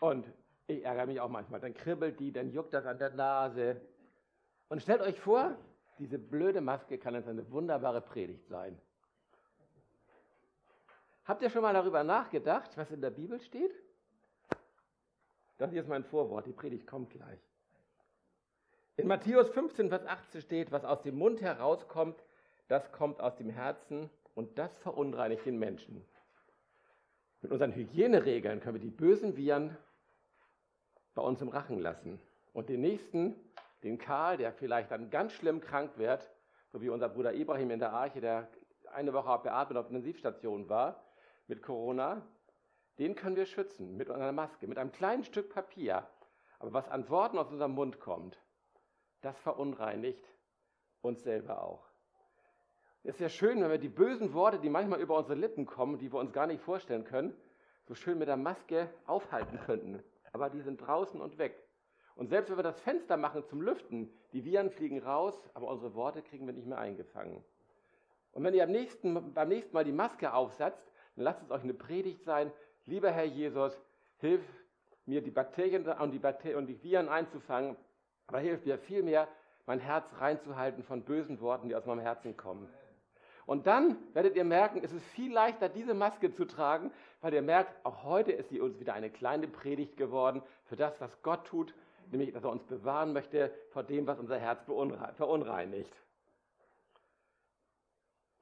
Und ich ärgere mich auch manchmal. Dann kribbelt die, dann juckt das an der Nase. Und stellt euch vor, diese blöde Maske kann jetzt eine wunderbare Predigt sein. Habt ihr schon mal darüber nachgedacht, was in der Bibel steht? Das hier ist mein Vorwort, die Predigt kommt gleich. In Matthäus 15, Vers 18 steht, was aus dem Mund herauskommt, das kommt aus dem Herzen und das verunreinigt den Menschen. Mit unseren Hygieneregeln können wir die bösen Viren bei uns im Rachen lassen. Und den nächsten, den Karl, der vielleicht dann ganz schlimm krank wird, so wie unser Bruder Ibrahim in der Arche, der eine Woche auf der Intensivstation war mit Corona, den können wir schützen mit einer Maske, mit einem kleinen Stück Papier. Aber was an Worten aus unserem Mund kommt, das verunreinigt uns selber auch. Es ist ja schön, wenn wir die bösen Worte, die manchmal über unsere Lippen kommen, die wir uns gar nicht vorstellen können, so schön mit der Maske aufhalten könnten aber die sind draußen und weg. Und selbst wenn wir das Fenster machen zum Lüften, die Viren fliegen raus, aber unsere Worte kriegen wir nicht mehr eingefangen. Und wenn ihr am nächsten, beim nächsten Mal die Maske aufsetzt, dann lasst es euch eine Predigt sein. Lieber Herr Jesus, hilf mir, die Bakterien und die, Bakterien und die Viren einzufangen, aber hilf mir vielmehr, mein Herz reinzuhalten von bösen Worten, die aus meinem Herzen kommen. Und dann werdet ihr merken, es ist viel leichter, diese Maske zu tragen, weil ihr merkt, auch heute ist sie uns wieder eine kleine Predigt geworden für das, was Gott tut, nämlich, dass er uns bewahren möchte vor dem, was unser Herz verunreinigt.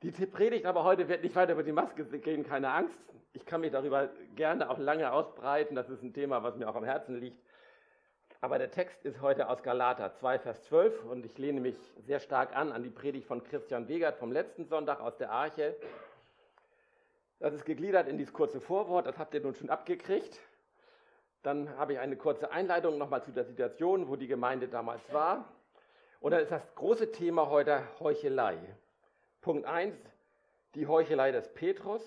Die Predigt aber heute wird nicht weiter über die Maske gehen, keine Angst. Ich kann mich darüber gerne auch lange ausbreiten. Das ist ein Thema, was mir auch am Herzen liegt. Aber der Text ist heute aus Galater 2, Vers 12 und ich lehne mich sehr stark an an die Predigt von Christian Wegert vom letzten Sonntag aus der Arche. Das ist gegliedert in dieses kurze Vorwort, das habt ihr nun schon abgekriegt. Dann habe ich eine kurze Einleitung nochmal zu der Situation, wo die Gemeinde damals war. Und dann ist das große Thema heute Heuchelei. Punkt 1, die Heuchelei des Petrus.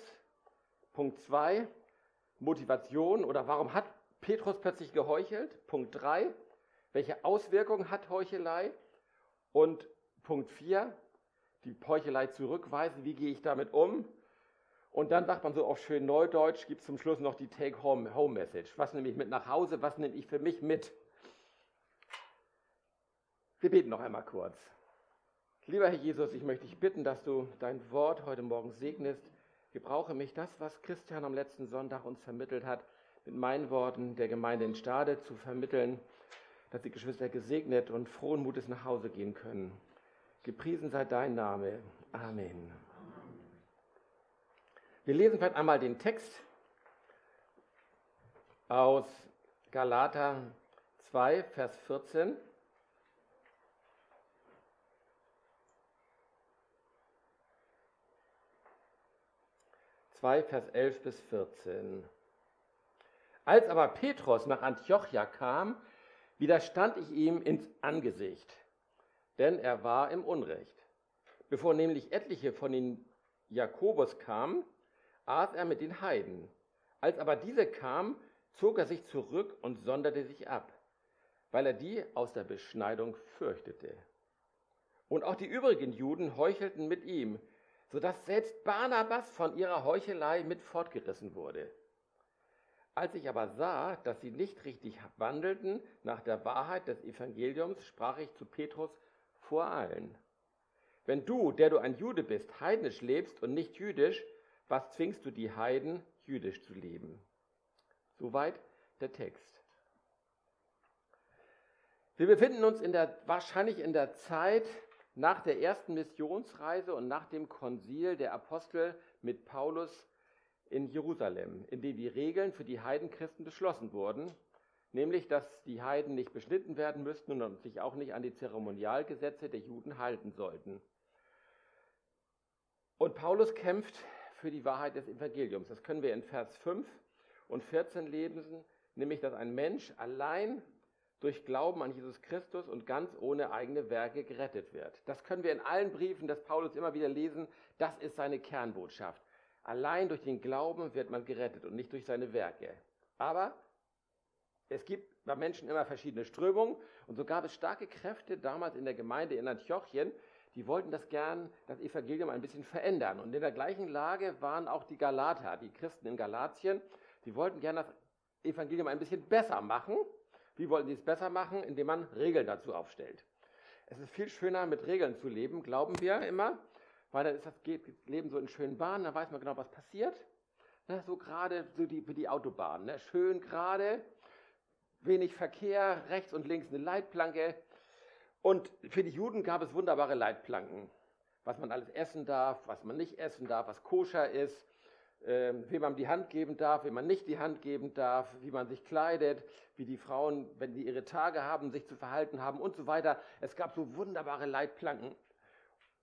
Punkt 2, Motivation oder warum hat Petrus plötzlich geheuchelt? Punkt 3. Welche Auswirkungen hat Heuchelei? Und Punkt 4. Die Heuchelei zurückweisen. Wie gehe ich damit um? Und dann sagt man so auf schön Neudeutsch, gibt es zum Schluss noch die Take-Home-Message. Was nehme ich mit nach Hause? Was nehme ich für mich mit? Wir beten noch einmal kurz. Lieber Herr Jesus, ich möchte dich bitten, dass du dein Wort heute Morgen segnest. Gebrauche mich das, was Christian am letzten Sonntag uns vermittelt hat, mit meinen Worten der Gemeinde in Stade zu vermitteln, dass die Geschwister gesegnet und frohen Mutes nach Hause gehen können. Gepriesen sei dein Name. Amen. Wir lesen vielleicht einmal den Text aus Galater 2, Vers 14. Zwei, Vers 11 bis 14. Als aber Petrus nach Antiochia kam, widerstand ich ihm ins Angesicht, denn er war im Unrecht. Bevor nämlich etliche von den Jakobus kamen, aß er mit den Heiden. Als aber diese kamen, zog er sich zurück und sonderte sich ab, weil er die aus der Beschneidung fürchtete. Und auch die übrigen Juden heuchelten mit ihm, sodass selbst Barnabas von ihrer Heuchelei mit fortgerissen wurde. Als ich aber sah, dass sie nicht richtig wandelten nach der Wahrheit des Evangeliums, sprach ich zu Petrus vor allen. Wenn du, der du ein Jude bist, heidnisch lebst und nicht jüdisch, was zwingst du die Heiden, jüdisch zu leben? Soweit der Text. Wir befinden uns in der, wahrscheinlich in der Zeit nach der ersten Missionsreise und nach dem Konzil der Apostel mit Paulus in Jerusalem, in dem die Regeln für die Heidenchristen beschlossen wurden, nämlich dass die Heiden nicht beschnitten werden müssten und sich auch nicht an die Zeremonialgesetze der Juden halten sollten. Und Paulus kämpft für die Wahrheit des Evangeliums. Das können wir in Vers 5 und 14 lesen, nämlich dass ein Mensch allein durch Glauben an Jesus Christus und ganz ohne eigene Werke gerettet wird. Das können wir in allen Briefen des Paulus immer wieder lesen. Das ist seine Kernbotschaft. Allein durch den Glauben wird man gerettet und nicht durch seine Werke. Aber es gibt bei Menschen immer verschiedene Strömungen und so gab es starke Kräfte damals in der Gemeinde in Antiochien, die wollten das gern, das Evangelium ein bisschen verändern. Und in der gleichen Lage waren auch die Galater, die Christen in Galatien, die wollten gern das Evangelium ein bisschen besser machen. Wie wollen sie es besser machen? Indem man Regeln dazu aufstellt. Es ist viel schöner, mit Regeln zu leben, glauben wir immer, weil dann ist das Leben so in schönen Bahnen, da weiß man genau, was passiert. Ne, so gerade so die, wie die Autobahn. Ne? Schön gerade, wenig Verkehr, rechts und links eine Leitplanke. Und für die Juden gab es wunderbare Leitplanken. Was man alles essen darf, was man nicht essen darf, was koscher ist, äh, wem man die Hand geben darf, wem man nicht die Hand geben darf, wie man sich kleidet, wie die Frauen, wenn sie ihre Tage haben, sich zu verhalten haben und so weiter. Es gab so wunderbare Leitplanken.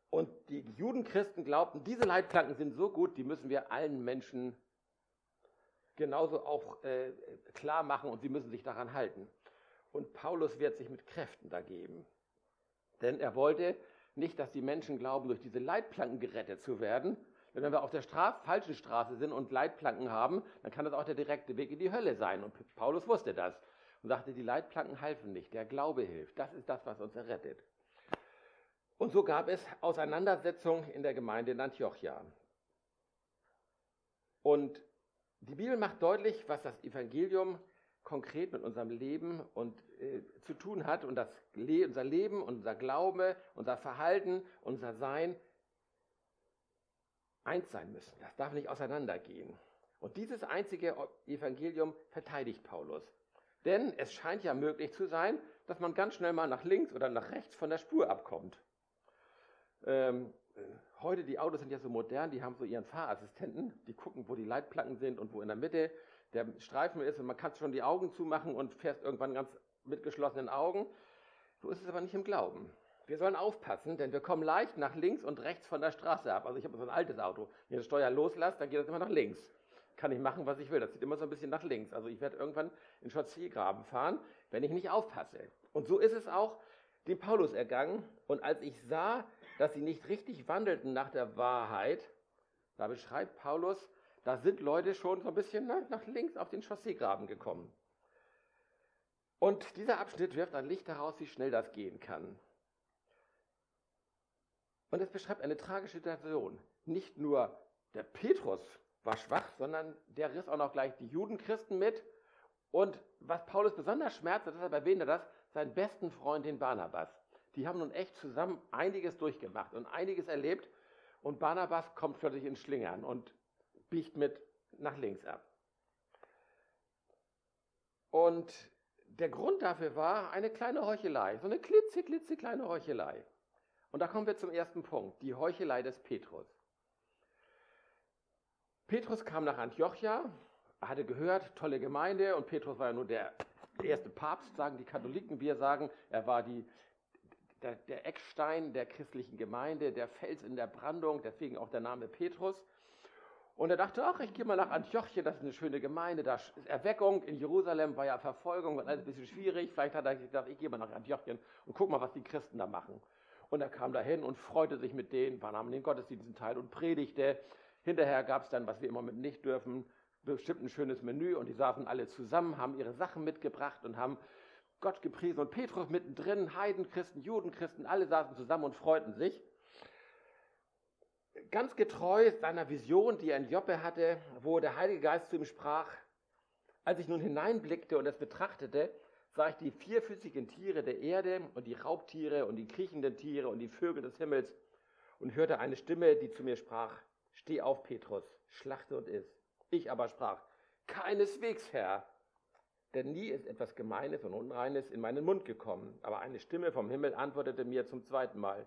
Und die Judenchristen glaubten, diese Leitplanken sind so gut, die müssen wir allen Menschen genauso auch äh, klar machen und sie müssen sich daran halten. Und Paulus wird sich mit Kräften dagegen. Denn er wollte nicht, dass die Menschen glauben, durch diese Leitplanken gerettet zu werden. Denn wenn wir auf der Straße, falschen Straße sind und Leitplanken haben, dann kann das auch der direkte Weg in die Hölle sein. Und Paulus wusste das und sagte, die Leitplanken halfen nicht, der Glaube hilft. Das ist das, was uns errettet. Und so gab es Auseinandersetzungen in der Gemeinde in Antiochia. Und die Bibel macht deutlich, was das Evangelium konkret mit unserem Leben und, äh, zu tun hat und das Le unser Leben, unser Glaube, unser Verhalten, unser Sein eins sein müssen. Das darf nicht auseinandergehen. Und dieses einzige Evangelium verteidigt Paulus. Denn es scheint ja möglich zu sein, dass man ganz schnell mal nach links oder nach rechts von der Spur abkommt. Ähm, heute, die Autos sind ja so modern, die haben so ihren Fahrassistenten, die gucken, wo die Leitplanken sind und wo in der Mitte der Streifen ist und man kann schon die Augen zumachen und fährst irgendwann ganz mit geschlossenen Augen. So ist es aber nicht im Glauben. Wir sollen aufpassen, denn wir kommen leicht nach links und rechts von der Straße ab. Also ich habe so ein altes Auto. Wenn ich das Steuer loslasse, dann geht das immer nach links. Kann ich machen, was ich will. Das zieht immer so ein bisschen nach links. Also ich werde irgendwann in Chausseegraben fahren, wenn ich nicht aufpasse. Und so ist es auch dem Paulus ergangen. Und als ich sah, dass sie nicht richtig wandelten nach der Wahrheit, da beschreibt Paulus, da sind Leute schon so ein bisschen nach links auf den Chausseegraben gekommen. Und dieser Abschnitt wirft ein Licht daraus, wie schnell das gehen kann. Und es beschreibt eine tragische Situation. Nicht nur der Petrus war schwach, sondern der riss auch noch gleich die Judenchristen mit. Und was Paulus besonders schmerzte, deshalb erwähnt er das, seinen besten Freund, den Barnabas die haben nun echt zusammen einiges durchgemacht und einiges erlebt. Und Barnabas kommt plötzlich ins Schlingern und biegt mit nach links ab. Und der Grund dafür war eine kleine Heuchelei, so eine klitze, klitze kleine Heuchelei. Und da kommen wir zum ersten Punkt, die Heuchelei des Petrus. Petrus kam nach Antiochia, hatte gehört, tolle Gemeinde, und Petrus war ja nur der erste Papst, sagen die Katholiken. Wir sagen, er war die der, der Eckstein der christlichen Gemeinde, der Fels in der Brandung, deswegen auch der Name Petrus. Und er dachte, ach, ich gehe mal nach Antiochien, das ist eine schöne Gemeinde, da ist Erweckung. In Jerusalem war ja Verfolgung, war alles ein bisschen schwierig. Vielleicht hat er gedacht, ich gehe mal nach Antiochien und guck mal, was die Christen da machen. Und er kam dahin und freute sich mit denen, war nahm den Gottesdiensten teil und predigte. Hinterher gab es dann, was wir immer mit nicht dürfen, bestimmt ein schönes Menü und die saßen alle zusammen, haben ihre Sachen mitgebracht und haben Gott gepriesen und Petrus mittendrin, Heidenchristen, Judenchristen, alle saßen zusammen und freuten sich. Ganz getreu seiner Vision, die er in Joppe hatte, wo der Heilige Geist zu ihm sprach, als ich nun hineinblickte und es betrachtete, sah ich die vierfüßigen Tiere der Erde und die Raubtiere und die kriechenden Tiere und die Vögel des Himmels und hörte eine Stimme, die zu mir sprach, steh auf, Petrus, schlachte und iss. Ich aber sprach, keineswegs, Herr, denn nie ist etwas Gemeines und Unreines in meinen Mund gekommen. Aber eine Stimme vom Himmel antwortete mir zum zweiten Mal,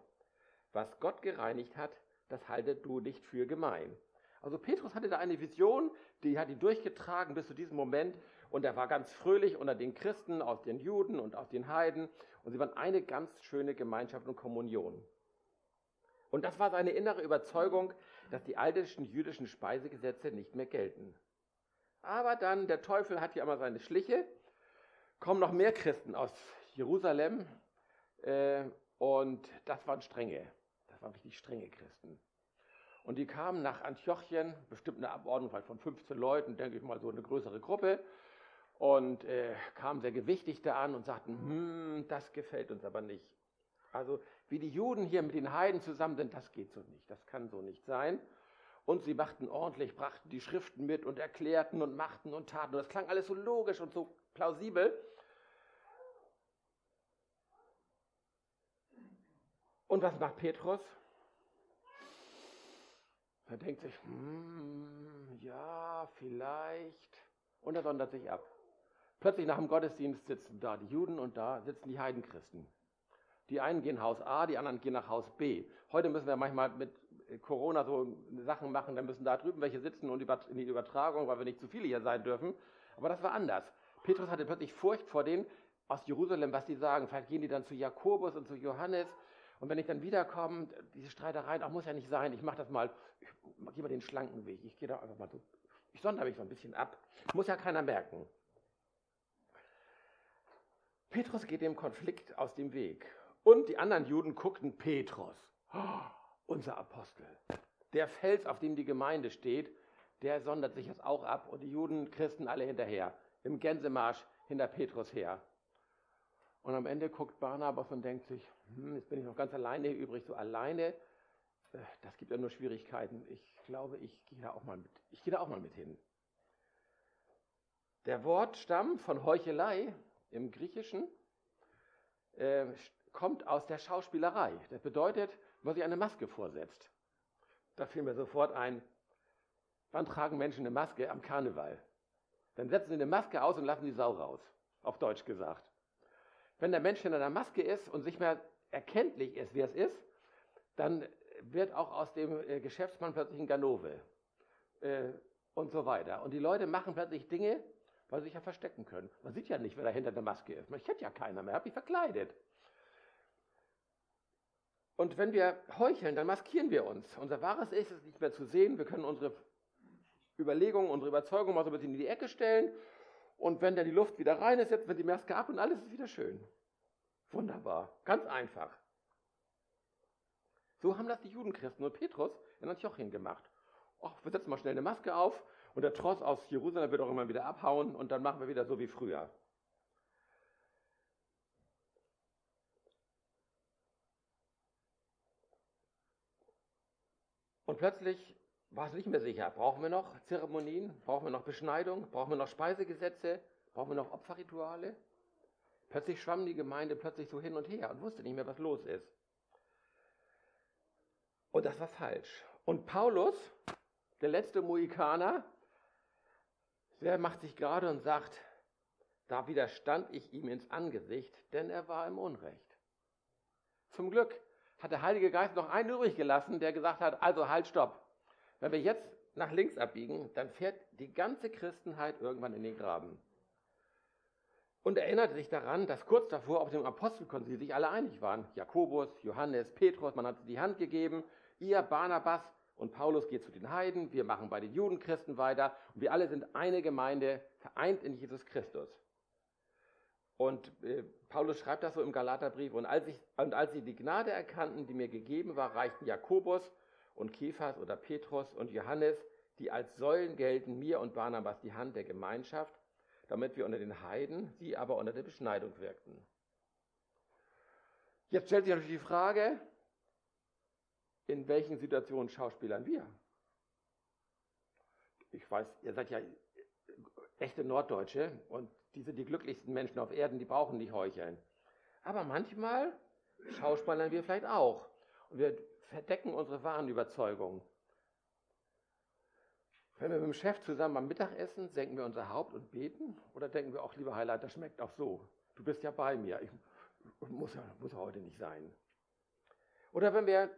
was Gott gereinigt hat, das haltet du nicht für gemein. Also Petrus hatte da eine Vision, die hat ihn durchgetragen bis zu diesem Moment und er war ganz fröhlich unter den Christen, aus den Juden und aus den Heiden und sie waren eine ganz schöne Gemeinschaft und Kommunion. Und das war seine innere Überzeugung, dass die altischen jüdischen Speisegesetze nicht mehr gelten. Aber dann, der Teufel hat ja immer seine Schliche, kommen noch mehr Christen aus Jerusalem äh, und das waren strenge, das waren richtig strenge Christen. Und die kamen nach Antiochien, bestimmt eine Abordnung von 15 Leuten, denke ich mal so eine größere Gruppe, und äh, kamen sehr gewichtig da an und sagten, hm, das gefällt uns aber nicht. Also wie die Juden hier mit den Heiden zusammen sind, das geht so nicht, das kann so nicht sein. Und sie machten ordentlich, brachten die Schriften mit und erklärten und machten und taten. Und das klang alles so logisch und so plausibel. Und was macht Petrus? Er denkt sich, hm, ja, vielleicht. Und er sondert sich ab. Plötzlich nach dem Gottesdienst sitzen da die Juden und da sitzen die Heidenchristen. Die einen gehen Haus A, die anderen gehen nach Haus B. Heute müssen wir manchmal mit Corona so Sachen machen, dann müssen da drüben welche sitzen und in die Übertragung, weil wir nicht zu viele hier sein dürfen. Aber das war anders. Petrus hatte plötzlich Furcht vor denen aus Jerusalem, was die sagen. Vielleicht gehen die dann zu Jakobus und zu Johannes und wenn ich dann wiederkomme, diese Streitereien, auch muss ja nicht sein, ich mache das mal, ich gehe mal den schlanken Weg, ich gehe da einfach mal so, ich sondere mich so ein bisschen ab, muss ja keiner merken. Petrus geht dem Konflikt aus dem Weg. Und die anderen Juden guckten Petrus, oh, unser Apostel. Der Fels, auf dem die Gemeinde steht, der sondert sich jetzt auch ab und die Juden, Christen alle hinterher, im Gänsemarsch hinter Petrus her. Und am Ende guckt Barnabas und denkt sich, hm, jetzt bin ich noch ganz alleine übrig, so alleine, äh, das gibt ja nur Schwierigkeiten. Ich glaube, ich gehe da auch mal mit. Ich gehe da auch mal mit hin. Der Wortstamm von Heuchelei im Griechischen äh, kommt aus der Schauspielerei. Das bedeutet, man sich eine Maske vorsetzt. Da fiel mir sofort ein, wann tragen Menschen eine Maske am Karneval? Dann setzen sie eine Maske aus und lassen die Sau raus, auf Deutsch gesagt. Wenn der Mensch in einer Maske ist und sich mehr erkenntlich ist, wer es ist, dann wird auch aus dem äh, Geschäftsmann plötzlich ein Ganove äh, und so weiter. Und die Leute machen plötzlich Dinge, weil sie sich ja verstecken können. Man sieht ja nicht, wer da hinter der Maske ist. Man kennt ja keiner mehr, hat mich verkleidet. Und wenn wir heucheln, dann maskieren wir uns. Unser wahres Ich ist nicht mehr zu sehen. Wir können unsere Überlegungen, unsere Überzeugungen mal so ein bisschen in die Ecke stellen und wenn dann die Luft wieder rein ist, setzen wir die Maske ab und alles ist wieder schön. Wunderbar. Ganz einfach. So haben das die Judenchristen und Petrus in Antiochien gemacht. Och, wir setzen mal schnell eine Maske auf und der Tross aus Jerusalem wird auch immer wieder abhauen und dann machen wir wieder so wie früher. Und plötzlich war es nicht mehr sicher. Brauchen wir noch Zeremonien? Brauchen wir noch Beschneidung? Brauchen wir noch Speisegesetze? Brauchen wir noch Opferrituale? Plötzlich schwamm die Gemeinde plötzlich so hin und her und wusste nicht mehr, was los ist. Und das war falsch. Und Paulus, der letzte Mohikaner, der macht sich gerade und sagt, da widerstand ich ihm ins Angesicht, denn er war im Unrecht. Zum Glück hat der Heilige Geist noch einen übrig gelassen, der gesagt hat, also halt, stopp. Wenn wir jetzt nach links abbiegen, dann fährt die ganze Christenheit irgendwann in den Graben. Und erinnert sich daran, dass kurz davor auf dem Apostelkonzil sich alle einig waren. Jakobus, Johannes, Petrus, man hat die Hand gegeben. Ihr, Barnabas und Paulus geht zu den Heiden. Wir machen bei den Judenchristen weiter. Und wir alle sind eine Gemeinde, vereint in Jesus Christus. Und äh, Paulus schreibt das so im Galaterbrief. Und als, ich, und als sie die Gnade erkannten, die mir gegeben war, reichten Jakobus und Kephas oder Petrus und Johannes, die als Säulen gelten, mir und Barnabas die Hand der Gemeinschaft, damit wir unter den Heiden, sie aber unter der Beschneidung wirkten. Jetzt stellt sich natürlich die Frage, in welchen Situationen schauspielern wir? Ich weiß, ihr seid ja echte Norddeutsche und die sind die glücklichsten Menschen auf Erden, die brauchen nicht heucheln. Aber manchmal schauspielern wir vielleicht auch. Und wir verdecken unsere wahren Überzeugungen. Wenn wir mit dem Chef zusammen am Mittagessen, senken wir unser Haupt und beten oder denken wir auch, lieber Heiland, das schmeckt auch so. Du bist ja bei mir. Ich, muss, ja, muss heute nicht sein. Oder wenn wir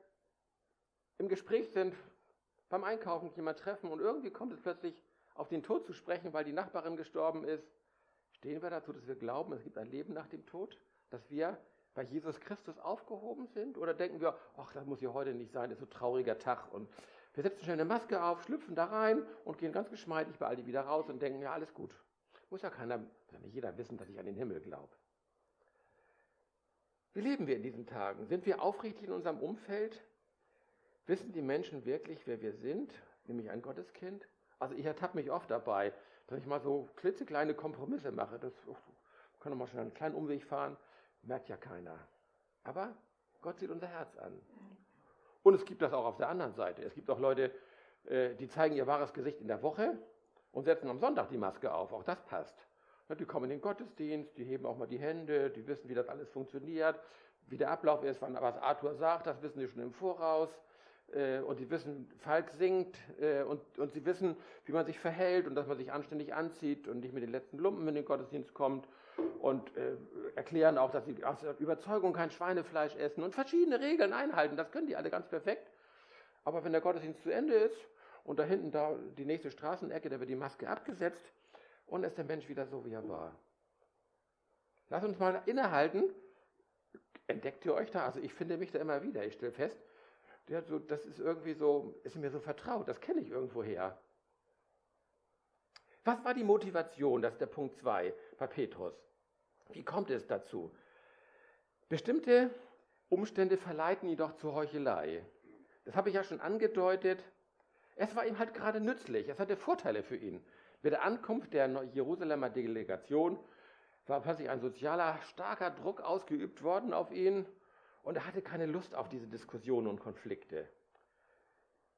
im Gespräch sind, beim Einkaufen jemand treffen und irgendwie kommt es plötzlich auf den Tod zu sprechen, weil die Nachbarin gestorben ist, stehen wir dazu, dass wir glauben, es gibt ein Leben nach dem Tod, dass wir bei Jesus Christus aufgehoben sind? Oder denken wir, ach, das muss ja heute nicht sein, das ist so ein trauriger Tag und wir setzen schnell eine Maske auf, schlüpfen da rein und gehen ganz geschmeidig bei Aldi wieder raus und denken, ja, alles gut. Muss ja keiner, muss ja nicht jeder wissen, dass ich an den Himmel glaube. Wie leben wir in diesen Tagen? Sind wir aufrichtig in unserem Umfeld? Wissen die Menschen wirklich, wer wir sind, nämlich ein Gotteskind? Also ich ertappe mich oft dabei, dass ich mal so klitzekleine Kompromisse mache. Das oh, kann mal schnell einen kleinen Umweg fahren merkt ja keiner. Aber Gott sieht unser Herz an. Und es gibt das auch auf der anderen Seite. Es gibt auch Leute, äh, die zeigen ihr wahres Gesicht in der Woche und setzen am Sonntag die Maske auf. Auch das passt. Die kommen in den Gottesdienst, die heben auch mal die Hände, die wissen, wie das alles funktioniert, wie der Ablauf ist, was Arthur sagt, das wissen sie schon im Voraus. Äh, und sie wissen, Falk singt äh, und, und sie wissen, wie man sich verhält und dass man sich anständig anzieht und nicht mit den letzten Lumpen in den Gottesdienst kommt und äh, erklären auch, dass sie aus Überzeugung kein Schweinefleisch essen und verschiedene Regeln einhalten. Das können die alle ganz perfekt. Aber wenn der Gottesdienst zu Ende ist und da hinten da die nächste Straßenecke, da wird die Maske abgesetzt und ist der Mensch wieder so, wie er war. Lass uns mal innehalten. Entdeckt ihr euch da? Also ich finde mich da immer wieder. Ich stelle fest, ja, so, das ist irgendwie so, ist mir so vertraut, das kenne ich irgendwo her. Was war die Motivation? Das ist der Punkt 2 bei Petrus. Wie kommt es dazu? Bestimmte Umstände verleiten ihn doch zur Heuchelei. Das habe ich ja schon angedeutet. Es war ihm halt gerade nützlich. Es hatte Vorteile für ihn. Mit der Ankunft der Jerusalemer Delegation war plötzlich ein sozialer, starker Druck ausgeübt worden auf ihn und er hatte keine Lust auf diese Diskussionen und Konflikte.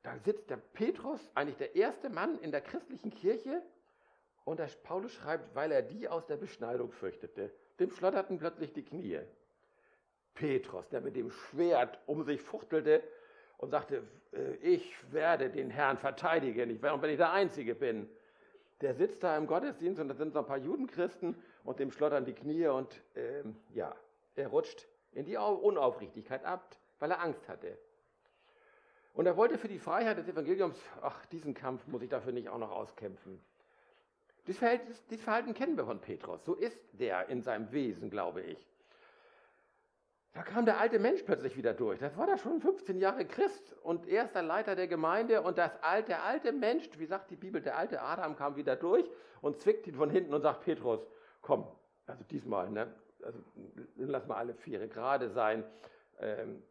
Da sitzt der Petrus, eigentlich der erste Mann in der christlichen Kirche, und der Paulus schreibt, weil er die aus der Beschneidung fürchtete, dem schlotterten plötzlich die Knie. Petrus, der mit dem Schwert um sich fuchtelte und sagte, äh, ich werde den Herrn verteidigen, ich werde, wenn ich der Einzige bin. Der sitzt da im Gottesdienst und da sind so ein paar Judenchristen und dem schlottern die Knie und ähm, ja, er rutscht in die Unaufrichtigkeit ab, weil er Angst hatte. Und er wollte für die Freiheit des Evangeliums, ach, diesen Kampf muss ich dafür nicht auch noch auskämpfen. Dieses Verhalten, dieses Verhalten kennen wir von Petrus. So ist der in seinem Wesen, glaube ich. Da kam der alte Mensch plötzlich wieder durch. Das war da schon 15 Jahre Christ und erster Leiter der Gemeinde. Und das alte, der alte Mensch, wie sagt die Bibel, der alte Adam kam wieder durch und zwickt ihn von hinten und sagt: Petrus, komm, also diesmal, ne, also lass mal alle Viere gerade sein. Ähm,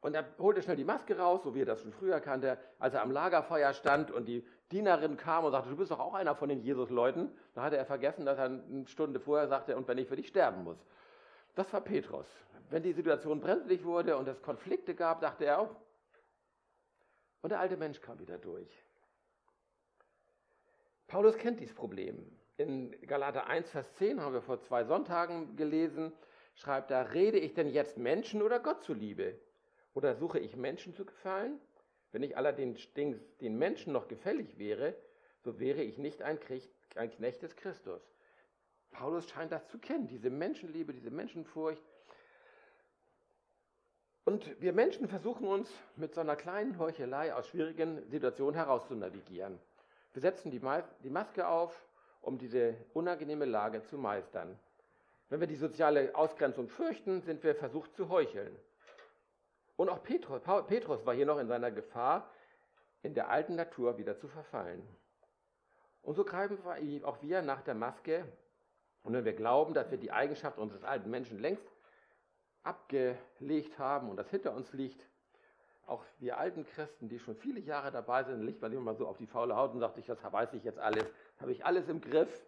und er holte schnell die Maske raus, so wie er das schon früher kannte, als er am Lagerfeuer stand und die Dienerin kam und sagte, du bist doch auch einer von den Jesus-Leuten. Da hatte er vergessen, dass er eine Stunde vorher sagte, und wenn ich für dich sterben muss. Das war Petrus. Wenn die Situation brenzlig wurde und es Konflikte gab, dachte er auch. Und der alte Mensch kam wieder durch. Paulus kennt dieses Problem in Galater 1, Vers 10 haben wir vor zwei Sonntagen gelesen, schreibt da, rede ich denn jetzt Menschen oder Gott zuliebe? Oder suche ich Menschen zu gefallen? Wenn ich allerdings den Menschen noch gefällig wäre, so wäre ich nicht ein, ein Knecht des Christus. Paulus scheint das zu kennen, diese Menschenliebe, diese Menschenfurcht. Und wir Menschen versuchen uns mit so einer kleinen Heuchelei aus schwierigen Situationen herauszunavigieren. Wir setzen die, Maske auf, um diese unangenehme Lage zu meistern. Wenn wir die soziale Ausgrenzung fürchten, sind wir versucht zu heucheln. Und auch Petrus, Petrus war hier noch in seiner Gefahr, in der alten Natur wieder zu verfallen. Und so greifen wir auch wir nach der Maske. Und wenn wir glauben, dass wir die Eigenschaft unseres alten Menschen längst abgelegt haben und das hinter uns liegt, auch wir alten Christen, die schon viele Jahre dabei sind, legt man immer so auf die faule Haut und sagt, ich, das weiß ich jetzt alles, habe ich alles im Griff.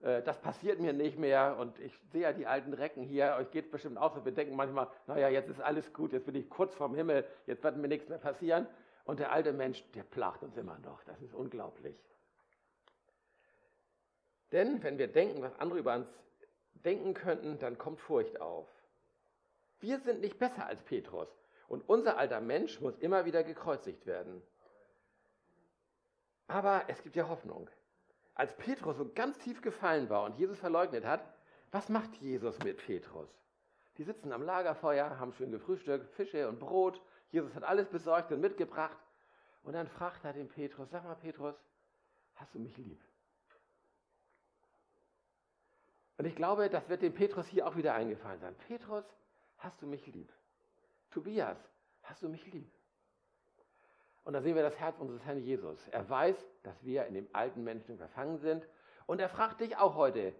Äh, das passiert mir nicht mehr und ich sehe ja die alten Recken hier, euch geht es bestimmt auch so, wir denken manchmal, naja, jetzt ist alles gut, jetzt bin ich kurz vorm Himmel, jetzt wird mir nichts mehr passieren. Und der alte Mensch, der plagt uns immer noch, das ist unglaublich. Denn wenn wir denken, was andere über uns denken könnten, dann kommt Furcht auf. Wir sind nicht besser als Petrus. Und unser alter Mensch muss immer wieder gekreuzigt werden. Aber es gibt ja Hoffnung. Als Petrus so ganz tief gefallen war und Jesus verleugnet hat, was macht Jesus mit Petrus? Die sitzen am Lagerfeuer, haben schön gefrühstückt, Fische und Brot. Jesus hat alles besorgt und mitgebracht. Und dann fragt er den Petrus, sag mal Petrus, hast du mich lieb? Und ich glaube, das wird dem Petrus hier auch wieder eingefallen sein. Petrus, hast du mich lieb? Tobias, hast du mich lieb? Und da sehen wir das Herz unseres Herrn Jesus. Er weiß, dass wir in dem alten Menschen verfangen sind. Und er fragt dich auch heute,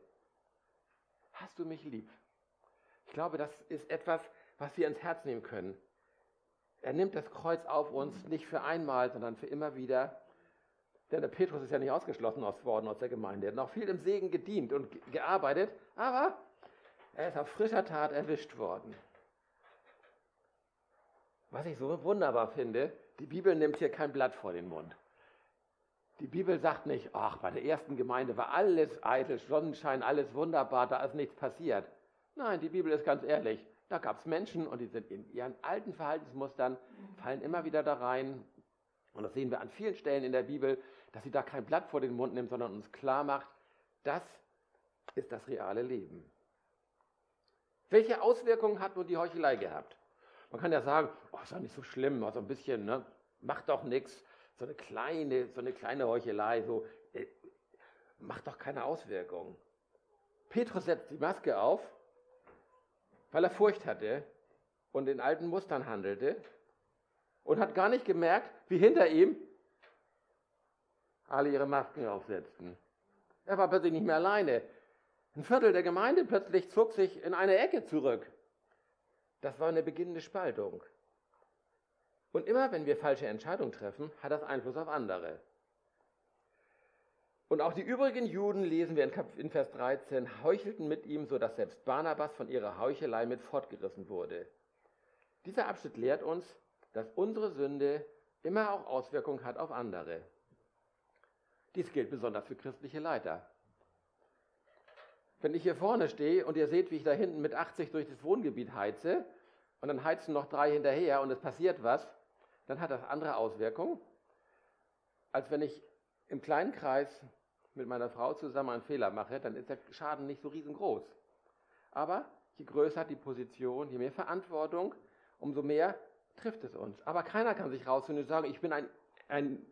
hast du mich lieb? Ich glaube, das ist etwas, was wir ins Herz nehmen können. Er nimmt das Kreuz auf uns, nicht für einmal, sondern für immer wieder. Denn der Petrus ist ja nicht ausgeschlossen worden aus der Gemeinde. Er hat noch viel im Segen gedient und gearbeitet, aber er ist auf frischer Tat erwischt worden. Was ich so wunderbar finde, Die Bibel nimmt hier kein Blatt vor den Mund. Die Bibel sagt nicht, ach, bei der ersten Gemeinde war alles eitel, Sonnenschein, alles wunderbar, da ist nichts passiert. Nein, die Bibel ist ganz ehrlich. Da gab es Menschen und die sind in ihren alten Verhaltensmustern, fallen immer wieder da rein. Und das sehen wir an vielen Stellen in der Bibel, dass sie da kein Blatt vor den Mund nimmt, sondern uns klar macht, das ist das reale Leben. Welche Auswirkungen hat nun die Heuchelei gehabt? Man kann ja sagen, oh, ist doch nicht so schlimm, so ein bisschen, ne? macht doch nichts, so eine kleine, so eine kleine Heuchelei, so, äh, macht doch keine Auswirkungen. Petrus setzt die Maske auf, weil er Furcht hatte und in alten Mustern handelte und hat gar nicht gemerkt, wie hinter ihm alle ihre Masken aufsetzten. Er war plötzlich nicht mehr alleine. Ein Viertel der Gemeinde plötzlich zog sich in eine Ecke zurück. Das war eine beginnende Spaltung. Und immer wenn wir falsche Entscheidungen treffen, hat das Einfluss auf andere. Und auch die übrigen Juden, lesen wir in Vers 13, heuchelten mit ihm, sodass selbst Barnabas von ihrer Heuchelei mit fortgerissen wurde. Dieser Abschnitt lehrt uns, dass unsere Sünde immer auch Auswirkungen hat auf andere. Dies gilt besonders für christliche Leiter. Wenn ich hier vorne stehe und ihr seht, wie ich da hinten mit 80 durch das Wohngebiet heize und dann heizen noch drei hinterher und es passiert was, dann hat das andere Auswirkungen, als wenn ich im kleinen Kreis mit meiner Frau zusammen einen Fehler mache, dann ist der Schaden nicht so riesengroß. Aber je größer die Position, je mehr Verantwortung, umso mehr trifft es uns. Aber keiner kann sich rausfinden und sagen, ich bin ein, ein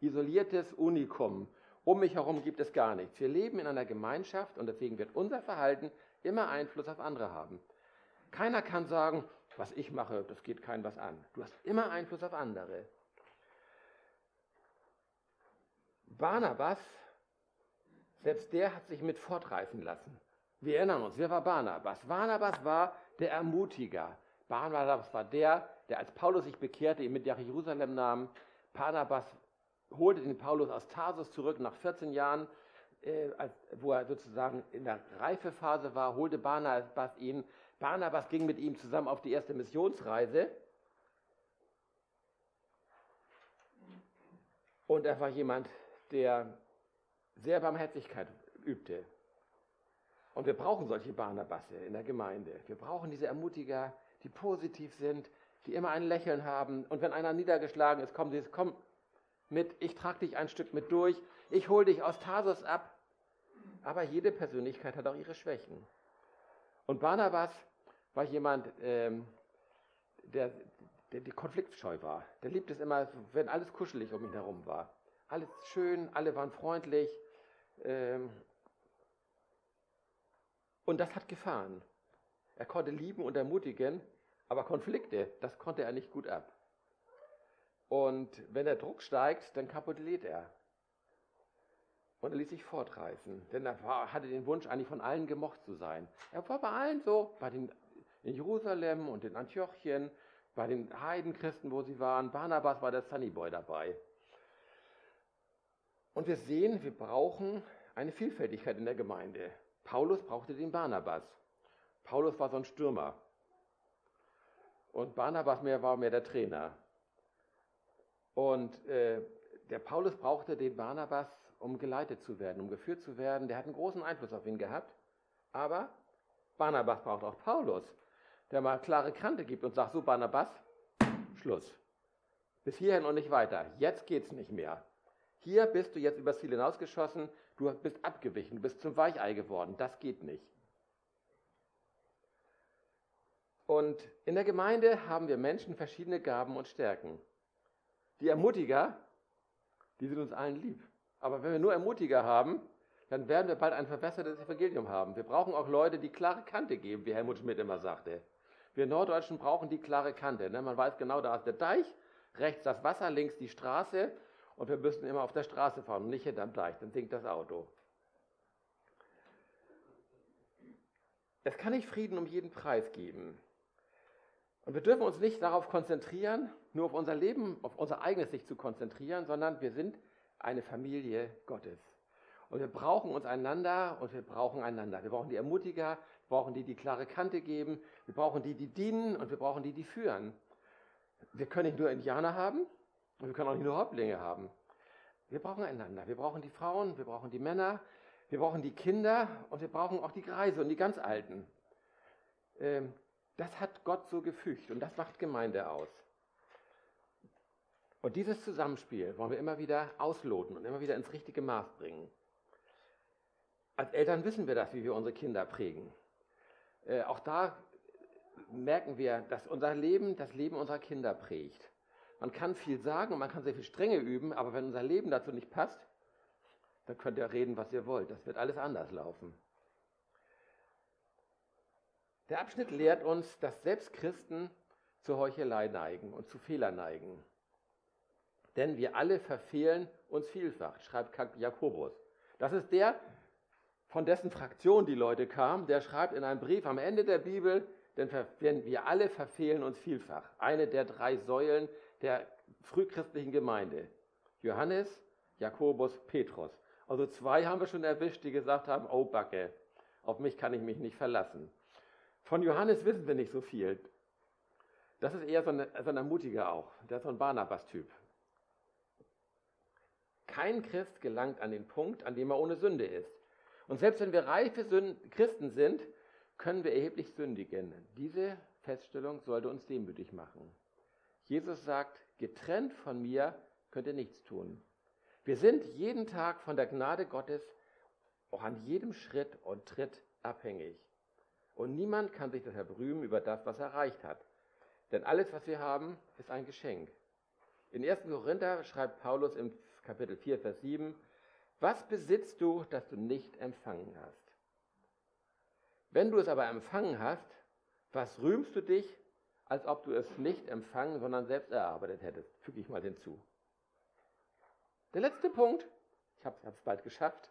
isoliertes Unikum. Um mich herum gibt es gar nichts. Wir leben in einer Gemeinschaft und deswegen wird unser Verhalten immer Einfluss auf andere haben. Keiner kann sagen, was ich mache, das geht keinem was an. Du hast immer Einfluss auf andere. Barnabas, selbst der hat sich mit fortreißen lassen. Wir erinnern uns, wer war Barnabas? Barnabas war der Ermutiger. Barnabas war der, der als Paulus sich bekehrte, ihn mit nach Jerusalem nahm. Barnabas holte den Paulus aus Tarsus zurück nach 14 Jahren, äh, als, wo er sozusagen in der Reifephase war, holte Barnabas ihn Barnabas ging mit ihm zusammen auf die erste Missionsreise. Und er war jemand, der sehr Barmherzigkeit übte. Und wir brauchen solche Barnabasse in der Gemeinde. Wir brauchen diese Ermutiger, die positiv sind, die immer ein Lächeln haben. Und wenn einer niedergeschlagen ist, kommen sie, komm mit, ich trage dich ein Stück mit durch, ich hole dich aus Tarsus ab. Aber jede Persönlichkeit hat auch ihre Schwächen. Und Barnabas war jemand, ähm, der, der, der konfliktscheu war. Der liebt es immer, wenn alles kuschelig um ihn herum war. Alles schön, alle waren freundlich. Ähm, und das hat Gefahren. Er konnte lieben und ermutigen, aber Konflikte, das konnte er nicht gut ab. Und wenn der Druck steigt, dann kapituliert er. Und er ließ sich fortreißen, denn er war, hatte den Wunsch, eigentlich von allen gemocht zu sein. Er war bei allen so, bei den in Jerusalem und in Antiochien, bei den Heidenchristen, wo sie waren. Barnabas war der Sunnyboy dabei. Und wir sehen, wir brauchen eine Vielfältigkeit in der Gemeinde. Paulus brauchte den Barnabas. Paulus war so ein Stürmer. Und Barnabas mehr war mehr der Trainer. Und äh, der Paulus brauchte den Barnabas, um geleitet zu werden, um geführt zu werden. Der hat einen großen Einfluss auf ihn gehabt. Aber Barnabas braucht auch Paulus der mal klare Kante gibt und sagt, so Barnabas, Schluss. Bis hierhin und nicht weiter. Jetzt geht's nicht mehr. Hier bist du jetzt übers Ziel hinausgeschossen, du bist abgewichen, du bist zum Weichei geworden. Das geht nicht. Und in der Gemeinde haben wir Menschen verschiedene Gaben und Stärken. Die Ermutiger, die sind uns allen lieb. Aber wenn wir nur Ermutiger haben, dann werden wir bald ein verwässertes Evangelium haben. Wir brauchen auch Leute, die klare Kante geben, wie Helmut Schmidt immer sagte. Wir Norddeutschen brauchen die klare Kante. Ne? Man weiß genau, da ist der Deich, rechts das Wasser, links die Straße und wir müssen immer auf der Straße fahren nicht hinterm Deich, dann sinkt das Auto. Es kann nicht Frieden um jeden Preis geben. Und wir dürfen uns nicht darauf konzentrieren, nur auf unser Leben, auf unser eigenes sich zu konzentrieren, sondern wir sind eine Familie Gottes. Und wir brauchen uns einander und wir brauchen einander. Wir brauchen die Ermutiger, brauchen die, die klare Kante geben. Wir brauchen die, die dienen und wir brauchen die, die führen. Wir können nicht nur Indianer haben, Und wir können auch nicht nur Häuptlinge haben. Wir brauchen einander. Wir brauchen die Frauen, wir brauchen die Männer, wir brauchen die Kinder und wir brauchen auch die Greise und die ganz Alten. Ähm, das hat Gott so gefügt und das macht Gemeinde aus. Und dieses Zusammenspiel wollen wir immer wieder ausloten und immer wieder ins richtige Maß bringen. Als Eltern wissen wir das, wie wir unsere Kinder prägen. Äh, auch da merken wir, dass unser Leben das Leben unserer Kinder prägt. Man kann viel sagen und man kann sehr viel Strenge üben, aber wenn unser Leben dazu nicht passt, dann könnt ihr reden, was ihr wollt. Das wird alles anders laufen. Der Abschnitt lehrt uns, dass selbst Christen zur Heuchelei neigen und zu Fehlern neigen. Denn wir alle verfehlen uns vielfach, schreibt Jakobus. Das ist der, von dessen Fraktion die Leute kamen, der schreibt in einem Brief am Ende der Bibel, denn wir alle verfehlen uns vielfach. Eine der drei Säulen der frühchristlichen Gemeinde. Johannes, Jakobus, Petrus. Also zwei haben wir schon erwischt, die gesagt haben, oh Backe, auf mich kann ich mich nicht verlassen. Von Johannes wissen wir nicht so viel. Das ist eher so, eine, so ein Ermutiger auch. Der ist so ein Barnabas-Typ. Kein Christ gelangt an den Punkt, an dem er ohne Sünde ist. Und selbst wenn wir reife Christen sind, können wir erheblich sündigen. Diese Feststellung sollte uns demütig machen. Jesus sagt, getrennt von mir könnt ihr nichts tun. Wir sind jeden Tag von der Gnade Gottes auch an jedem Schritt und Tritt abhängig. Und niemand kann sich daher berühmen über das, was er erreicht hat. Denn alles, was wir haben, ist ein Geschenk. In 1. Korinther schreibt Paulus im Kapitel 4, Vers 7, was besitzt du, das du nicht empfangen hast? Wenn du es aber empfangen hast, was rühmst du dich, als ob du es nicht empfangen, sondern selbst erarbeitet hättest? Füge ich mal hinzu. Der letzte Punkt, ich habe es bald geschafft,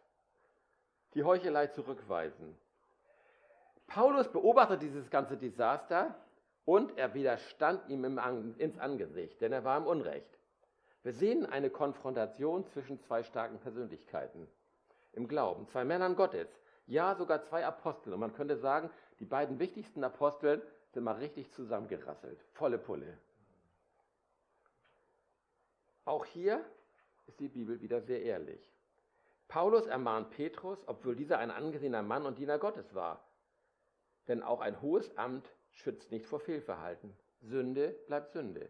die Heuchelei zurückweisen. Paulus beobachtet dieses ganze Desaster und er widerstand ihm ins Angesicht, denn er war im Unrecht. Wir sehen eine Konfrontation zwischen zwei starken Persönlichkeiten im Glauben, zwei Männern Gottes, ja sogar zwei Aposteln. Und man könnte sagen, die beiden wichtigsten Aposteln sind mal richtig zusammengerasselt, volle Pulle. Auch hier ist die Bibel wieder sehr ehrlich. Paulus ermahnt Petrus, obwohl dieser ein angesehener Mann und Diener Gottes war. Denn auch ein hohes Amt schützt nicht vor Fehlverhalten. Sünde bleibt Sünde.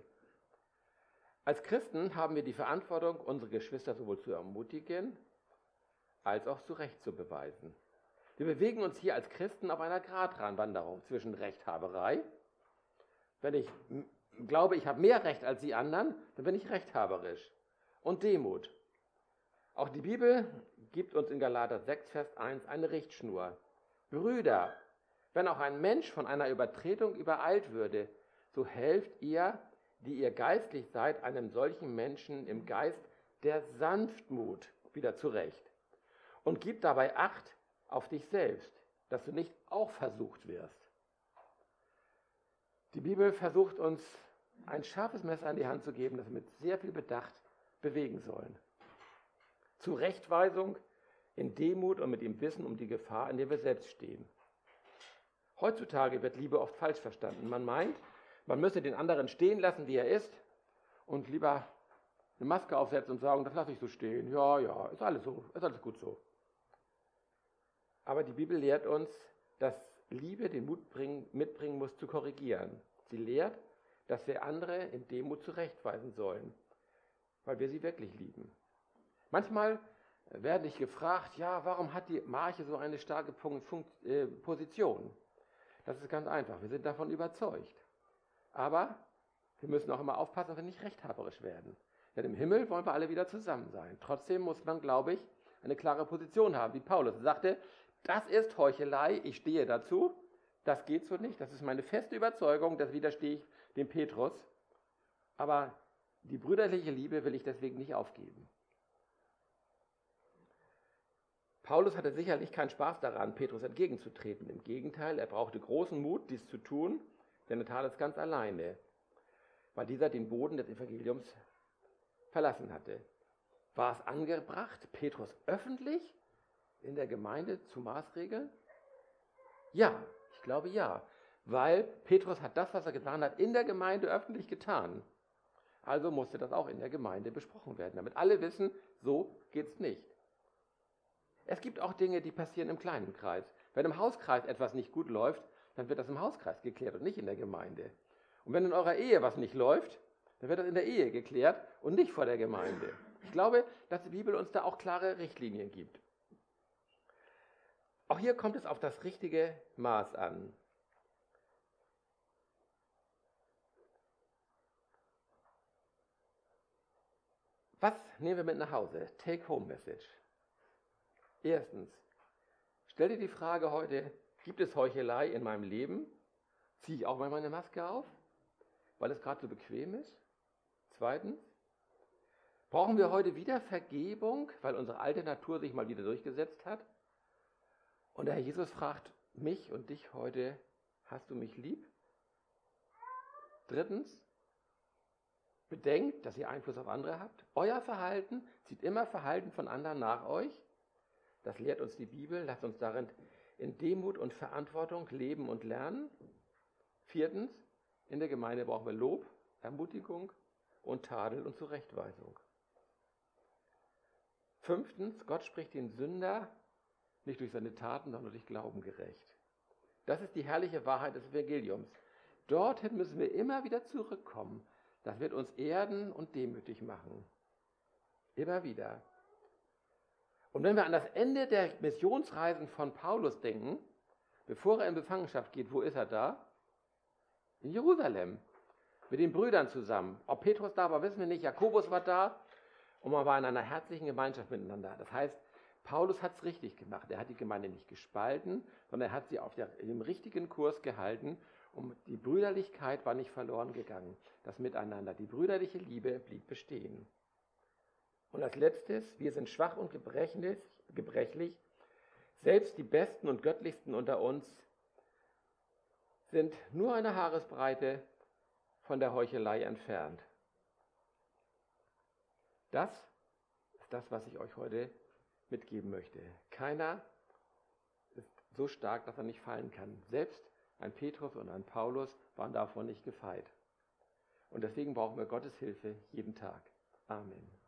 Als Christen haben wir die Verantwortung, unsere Geschwister sowohl zu ermutigen, als auch zu Recht zu beweisen. Wir bewegen uns hier als Christen auf einer Gratwanderung zwischen Rechthaberei. Wenn ich glaube, ich habe mehr Recht als die anderen, dann bin ich rechthaberisch. Und Demut. Auch die Bibel gibt uns in Galater 6, Vers 1 eine Richtschnur. Brüder, wenn auch ein Mensch von einer Übertretung übereilt würde, so helft ihr die ihr geistlich seid, einem solchen Menschen im Geist der Sanftmut wieder zurecht. Und gib dabei Acht auf dich selbst, dass du nicht auch versucht wirst. Die Bibel versucht uns ein scharfes Messer an die Hand zu geben, das wir mit sehr viel Bedacht bewegen sollen. Zurechtweisung in Demut und mit dem Wissen um die Gefahr, in der wir selbst stehen. Heutzutage wird Liebe oft falsch verstanden. Man meint, man müsse den anderen stehen lassen, wie er ist, und lieber eine Maske aufsetzen und sagen, das lasse ich so stehen. Ja, ja, ist alles so, ist alles gut so. Aber die Bibel lehrt uns, dass Liebe den Mut bringen, mitbringen muss, zu korrigieren. Sie lehrt, dass wir andere in Demut zurechtweisen sollen, weil wir sie wirklich lieben. Manchmal werde ich gefragt, ja, warum hat die Marche so eine starke äh, Position? Das ist ganz einfach. Wir sind davon überzeugt. Aber wir müssen auch immer aufpassen, dass wir nicht rechthaberisch werden. Denn im Himmel wollen wir alle wieder zusammen sein. Trotzdem muss man, glaube ich, eine klare Position haben, wie Paulus sagte, das ist Heuchelei, ich stehe dazu, das geht so nicht, das ist meine feste Überzeugung, das widerstehe ich dem Petrus. Aber die brüderliche Liebe will ich deswegen nicht aufgeben. Paulus hatte sicherlich keinen Spaß daran, Petrus entgegenzutreten. Im Gegenteil, er brauchte großen Mut, dies zu tun denn er tat es ganz alleine, weil dieser den Boden des Evangeliums verlassen hatte. War es angebracht, Petrus öffentlich in der Gemeinde zu maßregeln? Ja, ich glaube ja, weil Petrus hat das, was er getan hat, in der Gemeinde öffentlich getan. Also musste das auch in der Gemeinde besprochen werden, damit alle wissen, so geht's nicht. Es gibt auch Dinge, die passieren im kleinen Kreis. Wenn im Hauskreis etwas nicht gut läuft, dann wird das im Hauskreis geklärt und nicht in der Gemeinde. Und wenn in eurer Ehe was nicht läuft, dann wird das in der Ehe geklärt und nicht vor der Gemeinde. Ich glaube, dass die Bibel uns da auch klare Richtlinien gibt. Auch hier kommt es auf das richtige Maß an. Was nehmen wir mit nach Hause? Take-Home-Message. Erstens, stell dir die Frage heute, gibt es Heuchelei in meinem Leben? Ziehe ich auch mal meine Maske auf, weil es gerade so bequem ist? Zweitens, brauchen wir heute wieder Vergebung, weil unsere alte Natur sich mal wieder durchgesetzt hat? Und der Herr Jesus fragt mich und dich heute, hast du mich lieb? Drittens, bedenkt, dass ihr Einfluss auf andere habt. Euer Verhalten zieht immer Verhalten von anderen nach euch. Das lehrt uns die Bibel. Lasst uns darin in Demut und Verantwortung leben und lernen. Viertens, in der Gemeinde brauchen wir Lob, Ermutigung und Tadel und Zurechtweisung. Fünftens, Gott spricht den Sünder nicht durch seine Taten, sondern durch Glauben gerecht. Das ist die herrliche Wahrheit des Evangeliums. Dorthin müssen wir immer wieder zurückkommen. Das wird uns erden und demütig machen. Immer wieder. Und wenn wir an das Ende der Missionsreisen von Paulus denken, bevor er in Befangenschaft geht, wo ist er da? In Jerusalem. Mit den Brüdern zusammen. Ob Petrus da war, wissen wir nicht. Jakobus war da. Und man war in einer herzlichen Gemeinschaft miteinander. Das heißt, Paulus hat es richtig gemacht. Er hat die Gemeinde nicht gespalten, sondern er hat sie auf dem richtigen Kurs gehalten. Und die Brüderlichkeit war nicht verloren gegangen. Das Miteinander, die brüderliche Liebe blieb bestehen. Und als letztes, wir sind schwach und gebrechlich. Selbst die Besten und Göttlichsten unter uns sind nur eine Haaresbreite von der Heuchelei entfernt. Das ist das, was ich euch heute mitgeben möchte. Keiner ist so stark, dass er nicht fallen kann. Selbst ein Petrus und ein Paulus waren davon nicht gefeit. Und deswegen brauchen wir Gottes Hilfe jeden Tag. Amen.